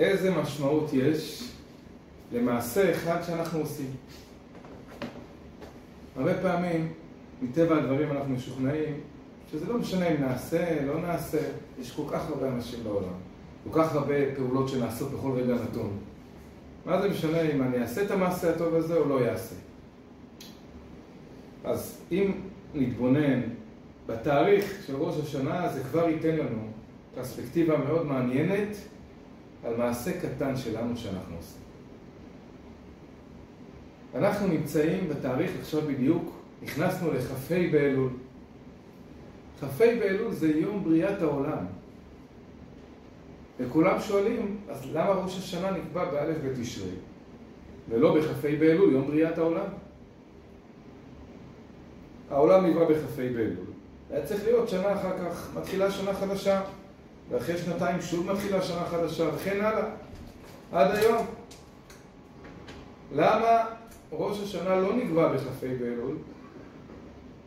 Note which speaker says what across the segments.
Speaker 1: איזה משמעות יש למעשה אחד שאנחנו עושים. הרבה פעמים, מטבע הדברים אנחנו משוכנעים שזה לא משנה אם נעשה, לא נעשה, יש כל כך הרבה אנשים בעולם, כל כך הרבה פעולות שנעשות בכל רגע נתון. מה זה משנה אם אני אעשה את המעשה הטוב הזה או לא אעשה? אז אם נתבונן בתאריך של ראש השנה, זה כבר ייתן לנו פרספקטיבה מאוד מעניינת על מעשה קטן שלנו שאנחנו עושים. אנחנו נמצאים בתאריך עכשיו בדיוק, נכנסנו לכ"ה באלול. כ"ה באלול זה יום בריאת העולם. וכולם שואלים, אז למה ראש השנה נקבע באלף בתשרי, ולא בכ"ה באלול, יום בריאת העולם? העולם נברא בכ"ה באלול. היה צריך להיות שנה אחר כך, מתחילה שנה חדשה, ואחרי שנתיים שוב מתחילה שנה חדשה, וכן הלאה, עד היום. למה ראש השנה לא נקבע בכ"ה באלול,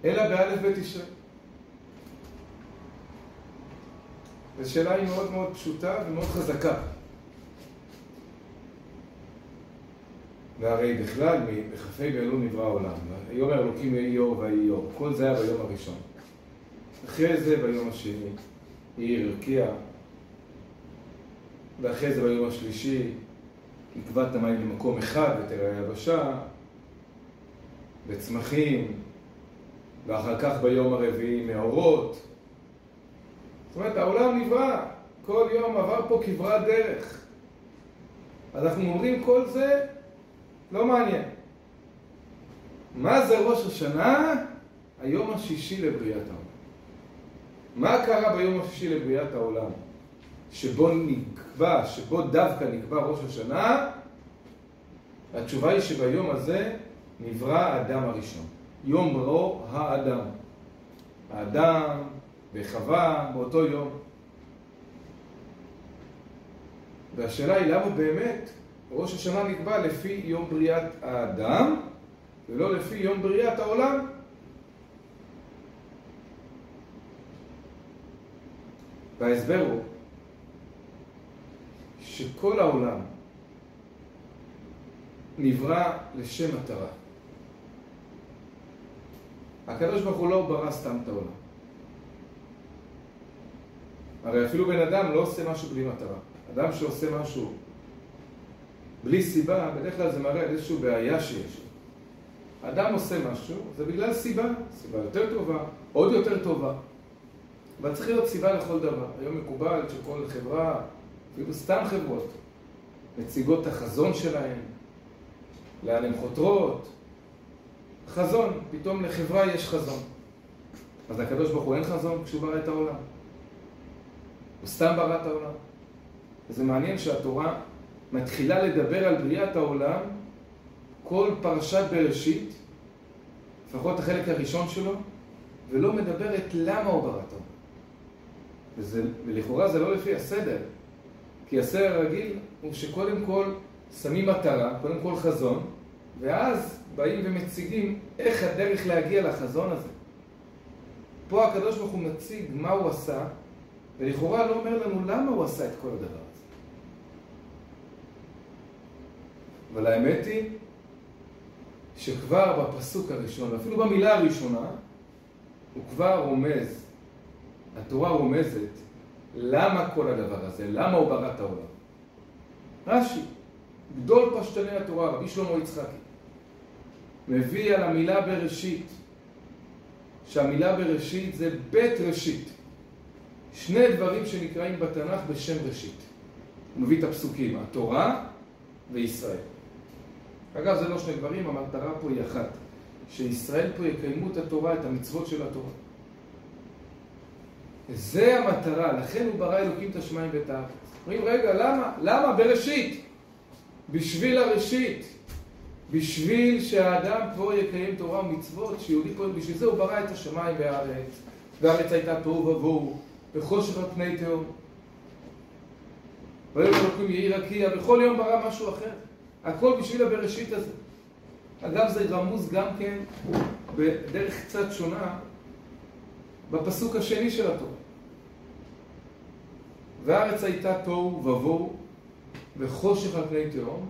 Speaker 1: אלא באלף בתשרי? זו שאלה היא מאוד מאוד פשוטה ומאוד חזקה. והרי בכלל, בכ"ה באלול נברא העולם. יום האלוקים יהי אור ויהי אור. כל זה היה ביום הראשון. אחרי זה ביום השני, היא הרקיע. ואחרי זה ביום השלישי, נקבע את המים למקום אחד ותראה היבשה, וצמחים, ואחר כך ביום הרביעי מאורות. זאת אומרת, העולם נברא, כל יום עבר פה כברת דרך. אנחנו אומרים כל זה לא מעניין. מה זה ראש השנה? היום השישי לבריאת העולם. מה קרה ביום השישי לבריאת העולם? שבו נקבע, שבו דווקא נקבע ראש השנה? התשובה היא שביום הזה נברא האדם הראשון. יום בראו האדם. האדם וחווה באותו יום. והשאלה היא למה באמת ראש השנה נקבע לפי יום בריאת האדם ולא לפי יום בריאת העולם. וההסבר הוא שכל העולם נברא לשם מטרה. הקדוש ברוך הוא לא ברא סתם את העולם. הרי אפילו בן אדם לא עושה משהו בלי מטרה. אדם שעושה משהו בלי סיבה, בדרך כלל זה מראה איזושהי בעיה שיש. אדם עושה משהו, זה בגלל סיבה, סיבה יותר טובה, עוד יותר טובה. אבל צריך להיות סיבה לכל דבר. היום מקובל שכל חברה, אפילו סתם חברות, מציגות את החזון שלהן, לאן הן חותרות. חזון, פתאום לחברה יש חזון. אז לקדוש ברוך הוא אין חזון כשהוא ברא את העולם. הוא סתם ברא את העולם. וזה מעניין שהתורה מתחילה לדבר על בריאת העולם, כל פרשת בראשית, לפחות החלק הראשון שלו, ולא מדברת למה הוא ברא את העולם. וזה, ולכאורה זה לא לפי הסדר, כי הסדר הרגיל הוא שקודם כל שמים מטרה, קודם כל חזון, ואז באים ומציגים איך הדרך להגיע לחזון הזה. פה הקדוש ברוך הוא מציג מה הוא עשה, ולכאורה לא אומר לנו למה הוא עשה את כל הדבר הזה. אבל האמת היא שכבר בפסוק הראשון, ואפילו במילה הראשונה, הוא כבר רומז, התורה רומזת, למה כל הדבר הזה, למה הוא ברא את העולם. רש"י, גדול פשטני התורה, רבי שלמה יצחקי, מביא על המילה בראשית, שהמילה בראשית זה בית ראשית. שני דברים שנקראים בתנ"ך בשם ראשית. הוא מביא את הפסוקים, התורה וישראל. אגב, זה לא שני דברים, המטרה פה היא אחת. שישראל פה יקיימו את התורה, את המצוות של התורה. זה המטרה, לכן הוא ברא אלוקים את השמיים ואת הארץ. אומרים, רגע, למה? למה? בראשית. בשביל הראשית. בשביל שהאדם פה יקיים תורה ומצוות, שיהודי פה, בשביל זה הוא ברא את השמיים והארץ. והארץ הייתה תוהו ובוהו, וחושך על פני תהום. ויום אלוקים יהי רקיע, וכל יום ברא משהו אחר. הכל בשביל הבראשית הזה. אגב, זה רמוז גם כן בדרך קצת שונה בפסוק השני של התורה. והארץ הייתה תוהו ובוהו, וחושך על פני תהום,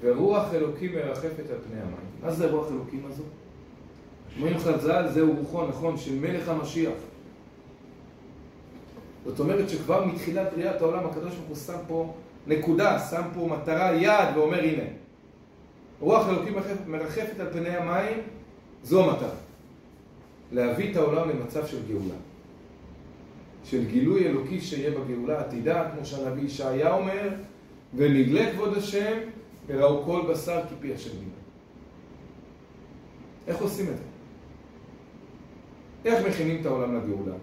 Speaker 1: ורוח אלוקים מרחפת על פני המים. מה זה רוח אלוקים הזו? אומרים חז"ל, זהו רוחו נכון של מלך המשיח. זאת אומרת שכבר מתחילת בריאת העולם הקדוש ברוך הוא שם פה נקודה, שם פה מטרה, יעד, ואומר הנה. רוח אלוקים מרחפת על פני המים, זו המטרה. להביא את העולם למצב של גאולה. של גילוי אלוקי שיהיה בגאולה עתידה, כמו שהנביא ישעיה אומר, ונגלה כבוד השם, וראו כל בשר כפי השם גילה. איך עושים את זה? איך מכינים את העולם לגאולה?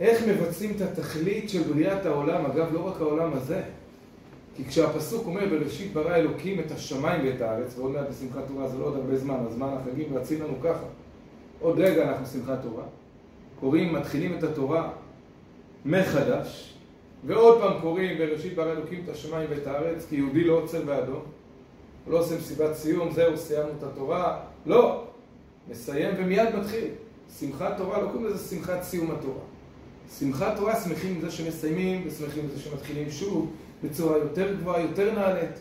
Speaker 1: איך מבצעים את התכלית של בריאת העולם, אגב, לא רק העולם הזה. כי כשהפסוק אומר בראשית ברא אלוקים את השמיים ואת הארץ, ועוד מעט בשמחת תורה זה לא עוד הרבה זמן, הזמן החגים רצים לנו ככה. עוד רגע אנחנו שמחת תורה. קוראים, מתחילים את התורה מחדש, ועוד פעם קוראים בראשית ברא אלוקים את השמיים ואת הארץ, כי יהודי לא עוצר. הוא לא עושה מסיבת סיום, זהו, סיימנו את התורה. לא, מסיים ומיד מתחיל. שמחת תורה, לא קוראים לזה שמחת סיום התורה. שמחת תורה שמחים עם זה שמסיימים ושמחים עם זה שמתחילים שוב בצורה יותר גבוהה, יותר נעלית.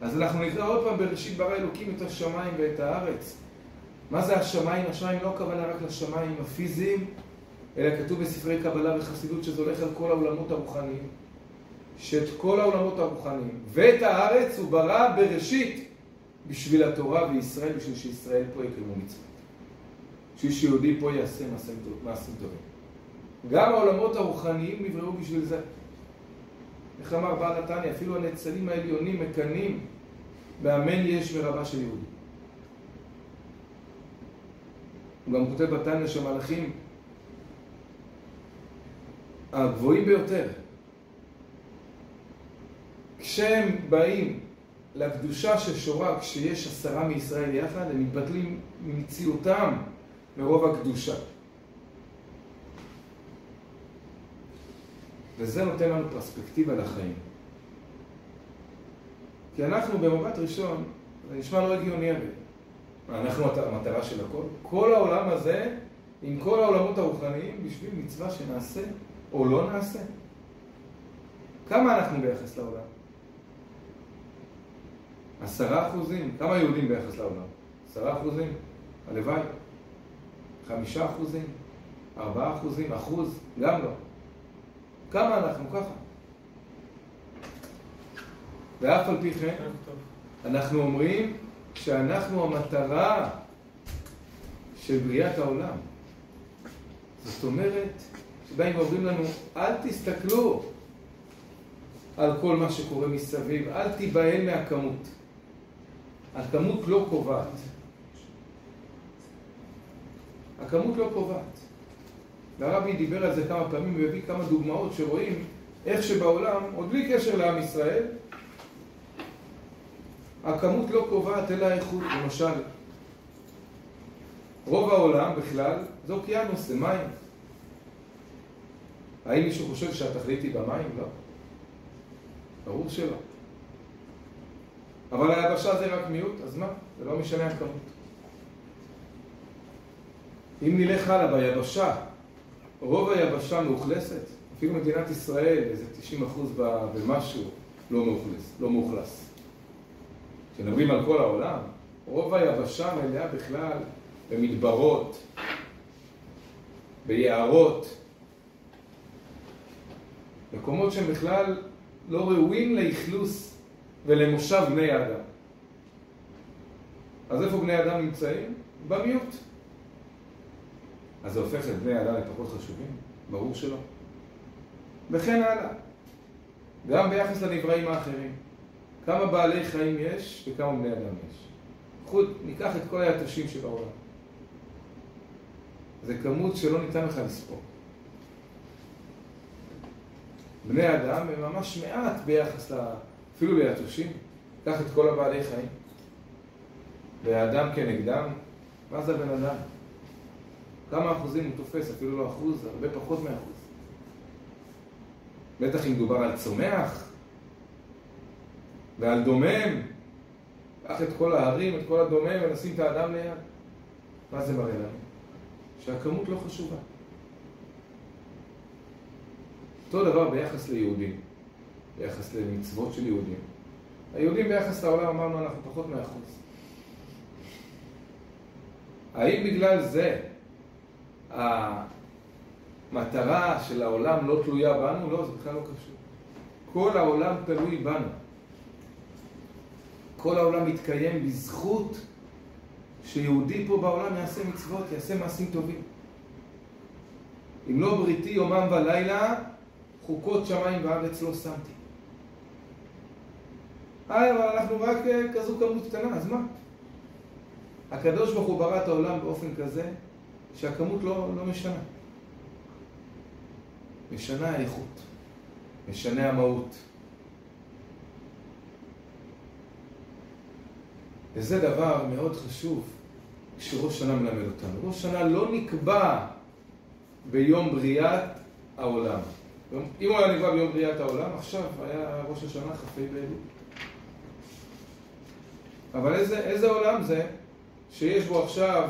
Speaker 1: אז אנחנו נקרא עוד פעם בראשית ברא אלוקים את השמיים ואת הארץ. מה זה השמיים? השמיים לא הכוונה רק לשמיים הפיזיים, אלא כתוב בספרי קבלה וחסידות שזה הולך על כל העולמות הרוחניים. שאת כל העולמות הרוחניים ואת הארץ הוא ברא בראשית בשביל התורה וישראל, בשביל שישראל פה יקיימו מצוות. בשביל שיהודי פה יעשה מעשים טובים. גם העולמות הרוחניים נבראו בשביל זה. איך אמר בעל נתניה, אפילו הנצלים העליונים מקנאים באמן יש ורבה של יהודי. הוא גם כותב בתניא שהמלאכים הגבוהים ביותר, כשהם באים לקדושה של שורה כשיש עשרה מישראל יחד, הם מתבטלים ממציאותם מרוב הקדושה. וזה נותן לנו פרספקטיבה לחיים. כי אנחנו במבט ראשון, זה נשמע לא הגיוני הרי. אנחנו המטרה של הכל. כל העולם הזה, עם כל העולמות הרוחניים, בשביל מצווה שנעשה או לא נעשה. כמה אנחנו ביחס לעולם? עשרה אחוזים. כמה יהודים ביחס לעולם? עשרה אחוזים? הלוואי. חמישה אחוזים? ארבעה אחוזים? אחוז? גם לא. כמה אנחנו ככה? ואף על פי כן, אנחנו אומרים שאנחנו המטרה של בריאת העולם. זאת אומרת, שבאים ואומרים לנו, אל תסתכלו על כל מה שקורה מסביב, אל תיבהל מהכמות. הכמות לא קובעת. הכמות לא קובעת. והרבי דיבר על זה כמה פעמים והביא כמה דוגמאות שרואים איך שבעולם, עוד בלי קשר לעם ישראל, הכמות לא קובעת אלא האיכות. למשל, רוב העולם בכלל זה אוקיינוס, זה מים. האם מישהו חושב שהתכלית היא במים? לא. ברור שלא. אבל היבשה זה רק מיעוט, אז מה? זה לא משנה הכמות. אם נלך הלאה ביבשה, רוב היבשה מאוכלסת, אפילו מדינת ישראל, איזה 90 אחוז במשהו, לא מאוכלס, לא מאוכלס. כשמדברים על כל העולם, רוב היבשה מלאה בכלל במדברות, ביערות, מקומות שהם בכלל לא ראויים לאכלוס ולמושב בני האדם. אז איפה בני האדם נמצאים? במיעוט. אז זה הופך את בני האדם לפחות חשובים? ברור שלא. וכן הלאה. גם ביחס לנבראים האחרים. כמה בעלי חיים יש וכמה בני אדם יש. חוד, ניקח את כל היתושים שבעולם. זה כמות שלא ניתן לך לספור. בני אדם הם ממש מעט ביחס ל... אפילו ליתושים. קח את כל הבעלי חיים. והאדם כנגדם, מה זה הבן אדם? כמה אחוזים הוא תופס? אפילו לא אחוז, הרבה פחות מאחוז. בטח אם מדובר על צומח ועל דומם, קח את כל ההרים, את כל הדומם ונשים את האדם ליד. מה זה מראה לנו? שהכמות לא חשובה. אותו דבר ביחס ליהודים, ביחס למצוות של יהודים. היהודים ביחס לעולם אמרנו אנחנו פחות מאחוז. האם בגלל זה המטרה של העולם לא תלויה בנו? לא, זה בכלל לא קשור. כל העולם תלוי בנו. כל העולם מתקיים בזכות שיהודי פה בעולם יעשה מצוות, יעשה מעשים טובים. אם לא בריתי יומם ולילה, חוקות שמיים וארץ לא שמתי. אה, אבל אנחנו רק אה, כזו כמות קטנה, אז מה? הקדוש ברוך הוא ברא את העולם באופן כזה שהכמות לא, לא משנה. משנה האיכות, משנה המהות. וזה דבר מאוד חשוב כשראש שנה מלמד אותנו. ראש שנה לא נקבע ביום בריאת העולם. אם הוא היה נקבע ביום בריאת העולם, עכשיו היה ראש השנה כ"ה באלול. אבל איזה, איזה עולם זה שיש בו עכשיו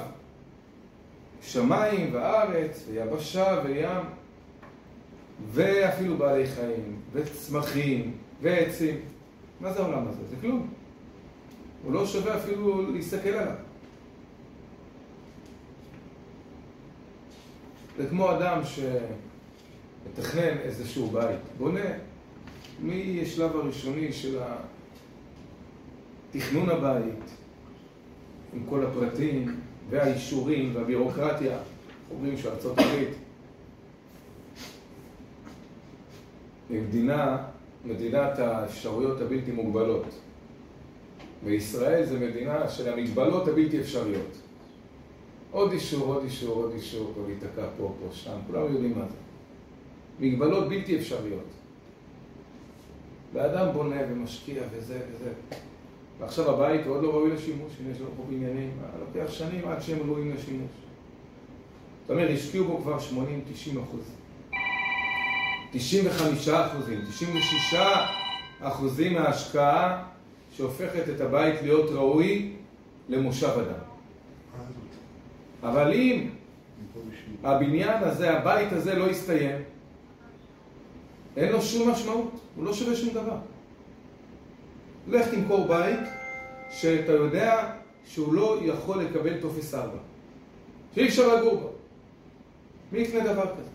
Speaker 1: שמיים וארץ ויבשה וים ואפילו בעלי חיים וצמחים ועצים? מה זה העולם הזה? זה כלום. הוא לא שווה אפילו להסתכל עליו. זה כמו אדם שמתכנן איזשהו בית, בונה משלב הראשוני של תכנון הבית, עם כל הפרטים והאישורים והבירוקרטיה, אומרים שארצות הברית מדינה, מדינת האפשרויות הבלתי מוגבלות. וישראל זה מדינה של המגבלות הבלתי אפשריות. עוד אישור, עוד אישור, עוד אישור, כבר ייתקע פה, פה, שם, כולם יודעים מה זה. מגבלות בלתי אפשריות. ואדם בונה ומשקיע וזה וזה. ועכשיו הבית עוד לא ראוי לשימוש, אם יש לו פה בניינים, לוקח שנים עד שהם ראויים לשימוש. זאת אומרת, השקיעו בו כבר 80-90 אחוז. 95 אחוזים, 96 אחוזים מההשקעה שהופכת את הבית להיות ראוי למושב אדם. אבל אם הבניין הזה, הבית הזה לא יסתיים, אין לו שום משמעות, הוא לא שווה שום דבר. לך תמכור בית שאתה יודע שהוא לא יכול לקבל טופס 4, שאי אפשר לגור בו. מי יקנה דבר כזה?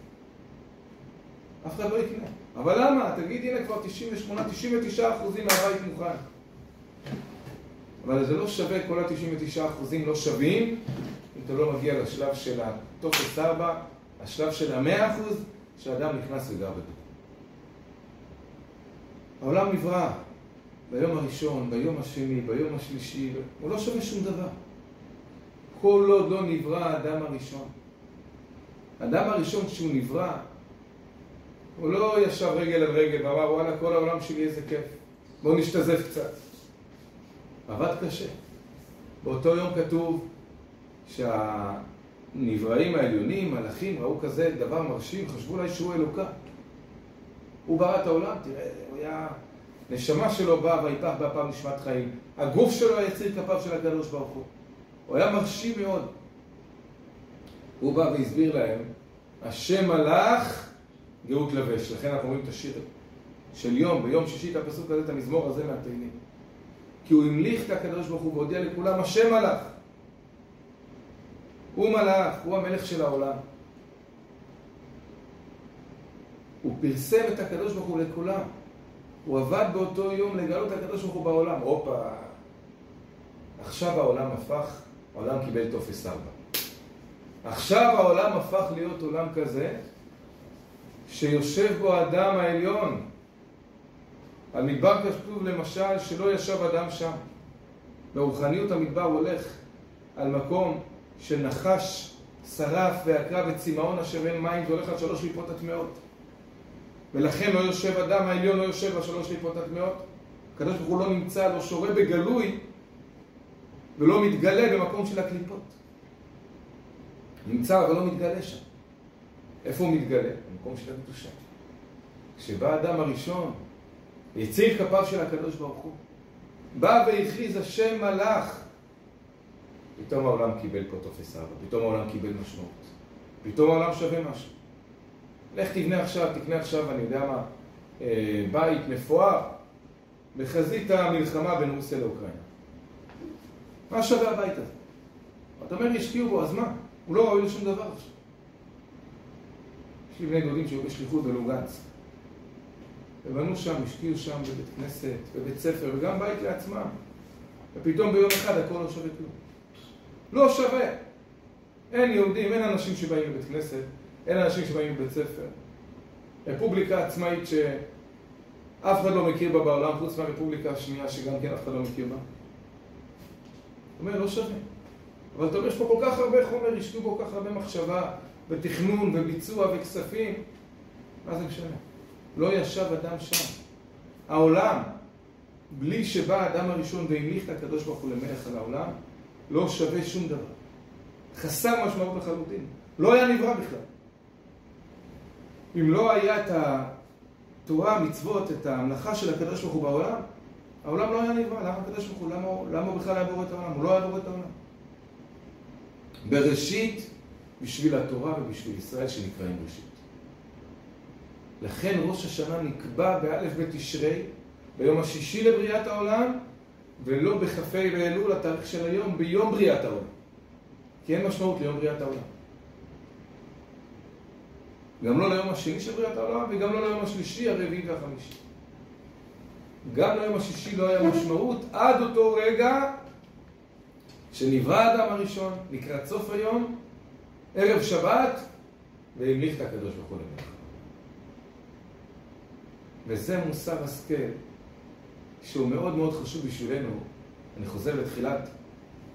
Speaker 1: אף אחד לא יקנה. אבל למה? תגיד, הנה כבר 98-99 אחוזים מהבית מוכן. אבל זה לא שווה, כל ה-99 אחוזים לא שווים אם אתה לא מגיע לשלב של הטופס 4, השלב של ה-100 אחוז, שאדם נכנס וגר בתוכו. העולם נברא ביום הראשון, ביום השני, ביום השלישי, הוא לא שווה שום דבר. כל עוד לא נברא האדם הראשון. האדם הראשון כשהוא נברא, הוא לא ישב רגל על רגל ואמר וואלה כל העולם שלי איזה כיף, בואו נשתזף קצת. עבד קשה. באותו יום כתוב שהנבראים העליונים, מלאכים, ראו כזה דבר מרשים, חשבו אולי שהוא אלוקה. הוא ברא את העולם, תראה, הוא היה... נשמה שלו באה ויפח באפם נשמת חיים. הגוף שלו היה יציר כפיו של הקדוש ברוך הוא. הוא היה מרשים מאוד. הוא בא והסביר להם, השם מלאך גאות לבש. לכן אנחנו רואים את השיר של יום, ביום שישי, את הפסוק הזה, את המזמור הזה מהתהילים. כי הוא המליך את הקדוש ברוך הוא והודיע לכולם, השם מלאך. הוא מלאך, הוא המלך של העולם. הוא פרסם את הקדוש ברוך הוא לכולם. הוא עבד באותו יום לגלות את הקדוש ברוך הוא בעולם. הופה, עכשיו העולם הפך, העולם קיבל טופס ארבע. עכשיו העולם הפך להיות עולם כזה, שיושב בו האדם העליון. על מדבר כתוב למשל שלא ישב אדם שם. ברוחניות המדבר הולך על מקום שנחש שרף ועקרה בצמאון אשר אין מים, זה הולך על שלוש ליפות הטמעות. ולכן לא יושב אדם העליון, לא יושב בשלוש ליפות הטמעות. הקדוש ברוך הוא לא נמצא, לא שורה בגלוי ולא מתגלה במקום של הקליפות. נמצא אבל לא מתגלה שם. איפה הוא מתגלה? במקום של הקדושה. כשבא האדם הראשון, יציר כפיו של הקדוש ברוך הוא, בא והכריז השם מלאך, פתאום העולם קיבל פה טופס ארבע, פתאום העולם קיבל משמעות, פתאום העולם שווה משהו. לך תבנה עכשיו, תקנה עכשיו, אני יודע מה, אה, בית מפואר בחזית המלחמה בין רוסיה לאוקראינה. מה שווה הבית הזה? אתה אומר, השקיעו בו, אז מה? הוא לא ראוי לשום דבר עכשיו. יש לי בני דודים שהיו בשליחות בלוגנץ. ובנו שם, השקיעו שם בבית כנסת, בבית ספר, וגם בית לעצמם. ופתאום ביום אחד הכל לא שווה כלום. לא שווה. אין יהודים, אין אנשים שבאים לבית כנסת, אין אנשים שבאים לבית ספר. רפובליקה עצמאית שאף אחד לא מכיר בה בעולם, חוץ מהרפובליקה השנייה שגם כן אף אחד לא מכיר בה. זאת אומרת, לא שווה. אבל אתה אומר, יש פה כל כך הרבה חומר, השקיעו כל כך הרבה מחשבה, ותכנון, וביצוע, וכספים. מה זה משנה? לא ישב אדם שם. העולם, בלי שבא האדם הראשון והמליך את הקדוש ברוך הוא למלך על העולם, לא שווה שום דבר. חסר משמעות לחלוטין. לא היה נברא בכלל. אם לא היה את התורה, המצוות, את ההמלכה של הקדוש ברוך הוא בעולם, העולם לא היה נברא. למה הקדוש ברוך הוא? למה, למה בכלל היה בורא את העולם? הוא לא היה בורא את העולם. בראשית, בשביל התורה ובשביל ישראל שנקראים ראשית. לכן ראש השנה נקבע באלף בתשרי, ביום השישי לבריאת העולם, ולא בכ"ה באלול, התאריך של היום, ביום בריאת העולם. כי אין משמעות ליום בריאת העולם. גם לא ליום השני של בריאת העולם, וגם לא ליום השלישי, הרביעי והחמישי. גם ליום השישי לא היה משמעות עד אותו רגע שנברא האדם הראשון, לקראת סוף היום, ערב שבת, והמליך את הקדוש ברוך הוא למלך. וזה מוסר השכל שהוא מאוד מאוד חשוב בשבילנו. אני חוזר לתחילת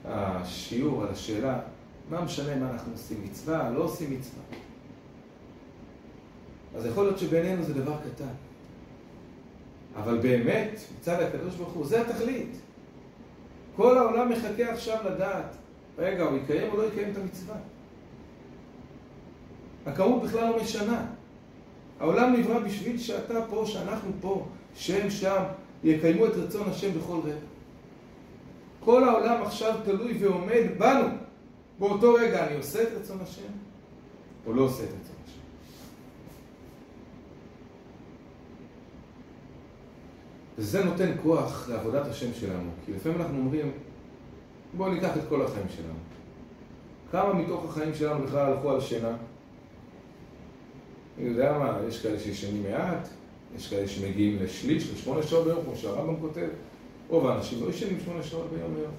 Speaker 1: השיעור על השאלה, מה משנה מה אנחנו עושים מצווה, לא עושים מצווה. אז יכול להיות שבינינו זה דבר קטן. אבל באמת, מצד הקדוש ברוך הוא, זה התכלית. כל העולם מחכה עכשיו לדעת, רגע, הוא יקיים או לא יקיים את המצווה. הכמות בכלל לא משנה. העולם נברא בשביל שאתה פה, שאנחנו פה, שהם שם, יקיימו את רצון השם בכל רגע. כל העולם עכשיו תלוי ועומד בנו. באותו רגע אני עושה את רצון השם, או לא עושה את רצון השם. וזה נותן כוח לעבודת השם שלנו. כי לפעמים אנחנו אומרים, בואו ניקח את כל החיים שלנו. כמה מתוך החיים שלנו בכלל הלכו על שינה? אני יודע מה, יש כאלה שישנים מעט, יש כאלה שמגיעים לשליש, לשמונה שעות ביום, כמו שהרמב"ם כותב. רוב האנשים לא ישנים שמונה שעות ביום ביום.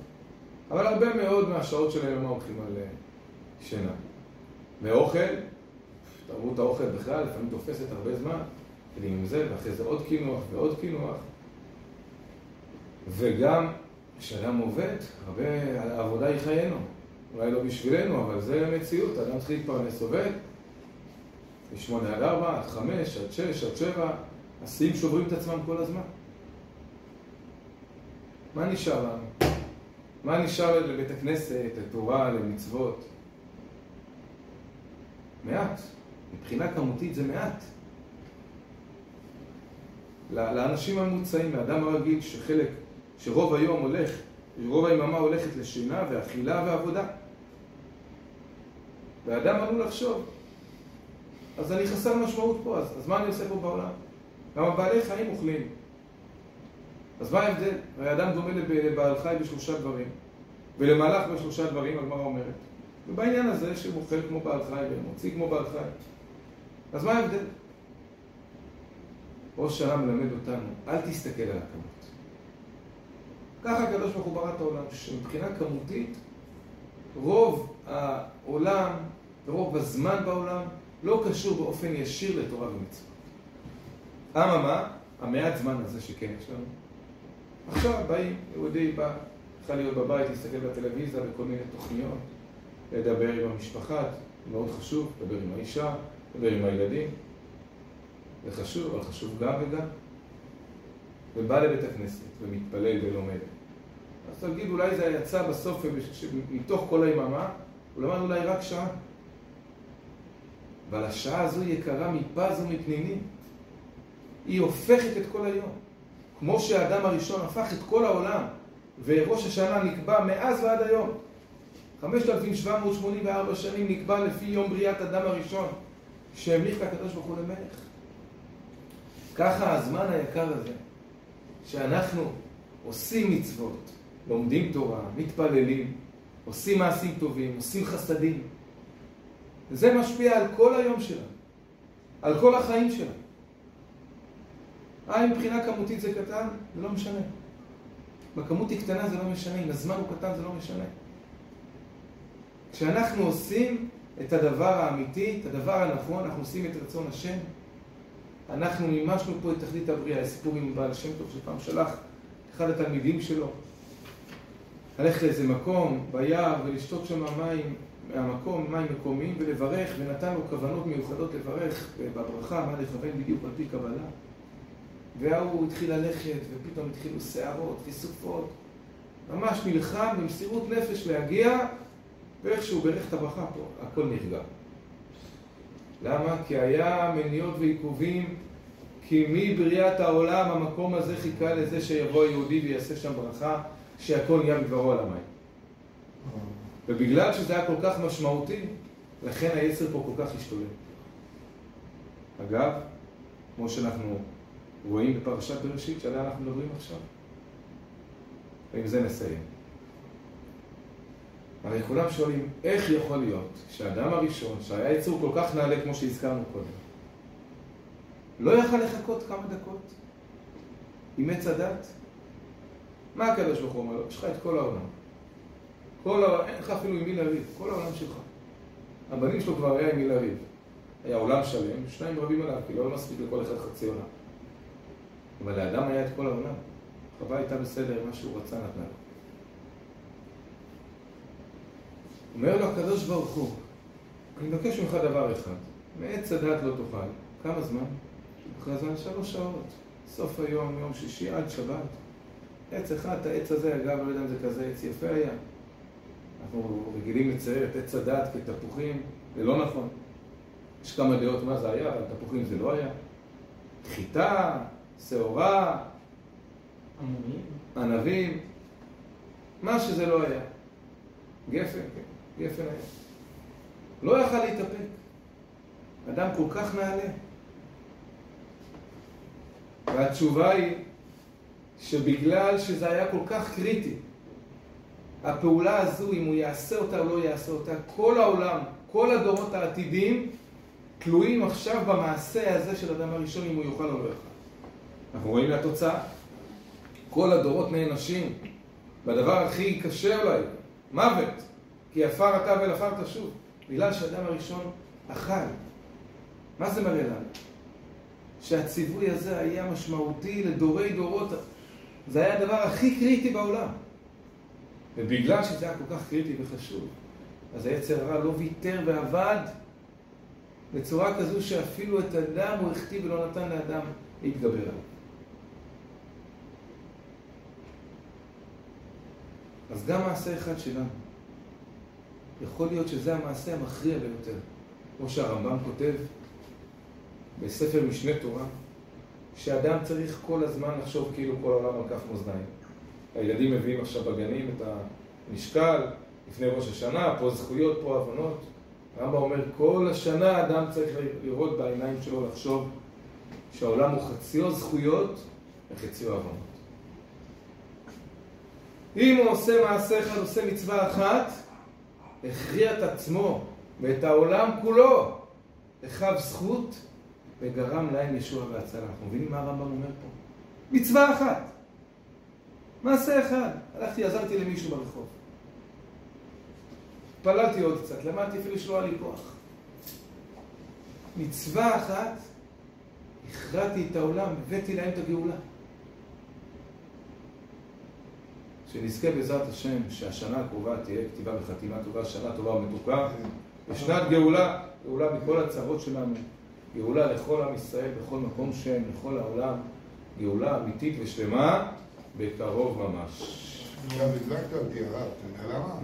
Speaker 1: אבל הרבה מאוד מהשעות של היום הולכים על אה, שינה. ואוכל, תרבות האוכל בכלל, לפעמים תופסת הרבה זמן, מתחילים עם זה, ואחרי זה עוד קינוח ועוד קינוח. וגם כשאדם עובד, הרבה, העבודה היא חיינו. אולי לא בשבילנו, אבל זה המציאות, אדם צריך להתפרנס עובד. משמונה עד ארבע, עד חמש, עד שש, עד שבע, השיאים שוברים את עצמם כל הזמן. מה נשאר לנו? מה נשאר לבית הכנסת, לתורה, למצוות? מעט. מבחינה כמותית זה מעט. לאנשים הממוצעים, לאדם הרגיל שחלק, שרוב היום הולך, רוב היממה הולכת לשינה ואכילה ועבודה. ואדם עלול לחשוב, אז אני חסר משמעות פה, אז, אז מה אני עושה פה בעולם? גם הבעלי חיים אוכלים. אז מה ההבדל? הרי אדם דומה לבעל חי בשלושה דברים, ולמהלך בשלושה דברים, הגמרא אומרת. ובעניין הזה שהוא אוכל כמו בעל חי ומוציא כמו בעל חי. אז מה ההבדל? ראש שנה מלמד אותנו, אל תסתכל על הכמות. ככה הקדוש ברוך הוא ברא את העולם, שמבחינה כמותית, רוב העולם ורוב הזמן בעולם לא קשור באופן ישיר לתורה ומצוות. אממה, המעט זמן הזה שכן יש לנו, עכשיו באים, יהודי בא, יכול להיות בבית, להסתכל בטלוויזיה בכל מיני תוכניות, לדבר עם המשפחה, מאוד חשוב, לדבר עם האישה, לדבר עם הילדים, זה חשוב, אבל חשוב גם וגם. ובא לבית הכנסת ומתפלל ולומד. אז תגיד, אולי זה יצא בסוף, מתוך כל היממה, הוא למד אולי רק שעה. אבל השעה הזו יקרה מפז ומפנינים. היא הופכת את כל היום. כמו שהאדם הראשון הפך את כל העולם, וראש השנה נקבע מאז ועד היום. 5,784 שנים נקבע לפי יום בריאת אדם הראשון. שהמליך את הקדוש ברוך הוא למלך. ככה הזמן היקר הזה, שאנחנו עושים מצוות, לומדים תורה, מתפללים, עושים מעשים טובים, עושים חסדים, זה משפיע על כל היום שלנו, על כל החיים שלנו. אה, מבחינה כמותית זה קטן, זה לא משנה. בכמות היא קטנה זה לא משנה, אם הזמן הוא קטן זה לא משנה. כשאנחנו עושים את הדבר האמיתי, את הדבר הנכון, אנחנו עושים את רצון השם, אנחנו מימשנו פה את תכלית הבריאה, הסיפור עם בעל השם טוב שפעם שלח אחד התלמידים שלו ללכת לאיזה מקום ביער ולשתות שם מים מהמקום, מים מקומיים ולברך ונתן לו כוונות מיוחדות לברך בברכה, מה לכוון בדיוק על פי קבלה וההוא התחיל ללכת ופתאום התחילו שערות וסופות ממש נלחם במסירות נפש להגיע ואיך שהוא בירך את הברכה פה, הכל נרגע למה? כי היה מניעות ועיכובים כי מבריאת העולם המקום הזה חיכה לזה שיבוא יהודי ויעשה שם ברכה שהכל נהיה בדברו על המים. ובגלל שזה היה כל כך משמעותי, לכן היצר פה כל כך השתולל. אגב, כמו שאנחנו רואים בפרשת בראשית, שעליה אנחנו מדברים עכשיו. ועם זה נסיים. הרי כולם שואלים, איך יכול להיות שהאדם הראשון, שהיה יצור כל כך נעלה כמו שהזכרנו קודם, לא יכל לחכות כמה דקות עם עץ הדת? מה הקדוש ברוך הוא אומר לו? יש לך את כל העולם. כל העולם, אין לך אפילו עם מי לריב, כל העולם שלך. הבנים שלו כבר היה עם מי לריב. היה עולם שלם, שניים רבים עליו, כי לא מספיק לכל אחד חצי עולם. אבל לאדם היה את כל העולם. חווה הייתה בסדר, מה שהוא רצה נתנה לו. אומר לו הקדוש ברוך הוא, אני מבקש ממך דבר אחד, מעץ הדת לא תאכל. כמה זמן? אחרי זה שלוש שעות. סוף היום, יום שישי עד שבת. עץ אחד, העץ הזה, אגב, לא יודע אם זה כזה עץ יפה היה. אנחנו רגילים לצייר את עץ הדת כתפוחים, זה לא נכון. יש כמה דעות מה זה היה, אבל תפוחים זה לא היה. חיטה, שעורה, ענבים, מה שזה לא היה. גפן, כן, גפן היה. לא יכל להתאפק. אדם כל כך נעלה. והתשובה היא שבגלל שזה היה כל כך קריטי, הפעולה הזו, אם הוא יעשה אותה או לא יעשה אותה, כל העולם, כל הדורות העתידים, תלויים עכשיו במעשה הזה של אדם הראשון, אם הוא יוכל או לא יוכל. אנחנו רואים מהתוצאה. כל הדורות נענשים והדבר הכי קשה אולי, מוות, כי עפר אתה ולעפר תשוב, בגלל שאדם הראשון אכל. מה זה מראה לנו? שהציווי הזה היה משמעותי לדורי דורות. זה היה הדבר הכי קריטי בעולם. ובגלל שזה היה כל כך קריטי וחשוב, אז היצר הרע לא ויתר ועבד בצורה כזו שאפילו את אדם הוא הכתיב ולא נתן לאדם להתגבר עליו. אז גם מעשה אחד שלנו, יכול להיות שזה המעשה המכריע ביותר. כמו שהרמב"ם כותב בספר משנה תורה, שאדם צריך כל הזמן לחשוב כאילו כל העולם על כף מאזניים. הילדים מביאים עכשיו בגנים את המשקל, לפני ראש השנה, פה זכויות, פה הבנות. הרמב"ם אומר, כל השנה אדם צריך לראות בעיניים שלו, לחשוב שהעולם הוא חציו זכויות וחציו הבנות. אם הוא עושה מעשה אחד, עושה מצווה אחת, הכריע את עצמו ואת העולם כולו לכף זכות וגרם להם ישוע והצלה. אנחנו מבינים מה הרמב"ם אומר פה? מצווה אחת. מעשה אחד. הלכתי, עזרתי למישהו ברחוב. התפללתי עוד קצת, למדתי אפילו שלא היה לי כוח. מצווה אחת, הכרעתי את העולם, הבאתי להם את הגאולה. שנזכה בעזרת השם שהשנה הקרובה תהיה כתיבה וחתימה טובה, שנה טובה ומתוקה, ושנת גאולה, גאולה מכל הצרות שלנו, גאולה לכל עם ישראל, בכל מקום שהם, לכל העולם, גאולה אמיתית ושלמה, בקרוב ממש.
Speaker 2: עכשיו הדלקת אותי הרב, אתה יודע למה?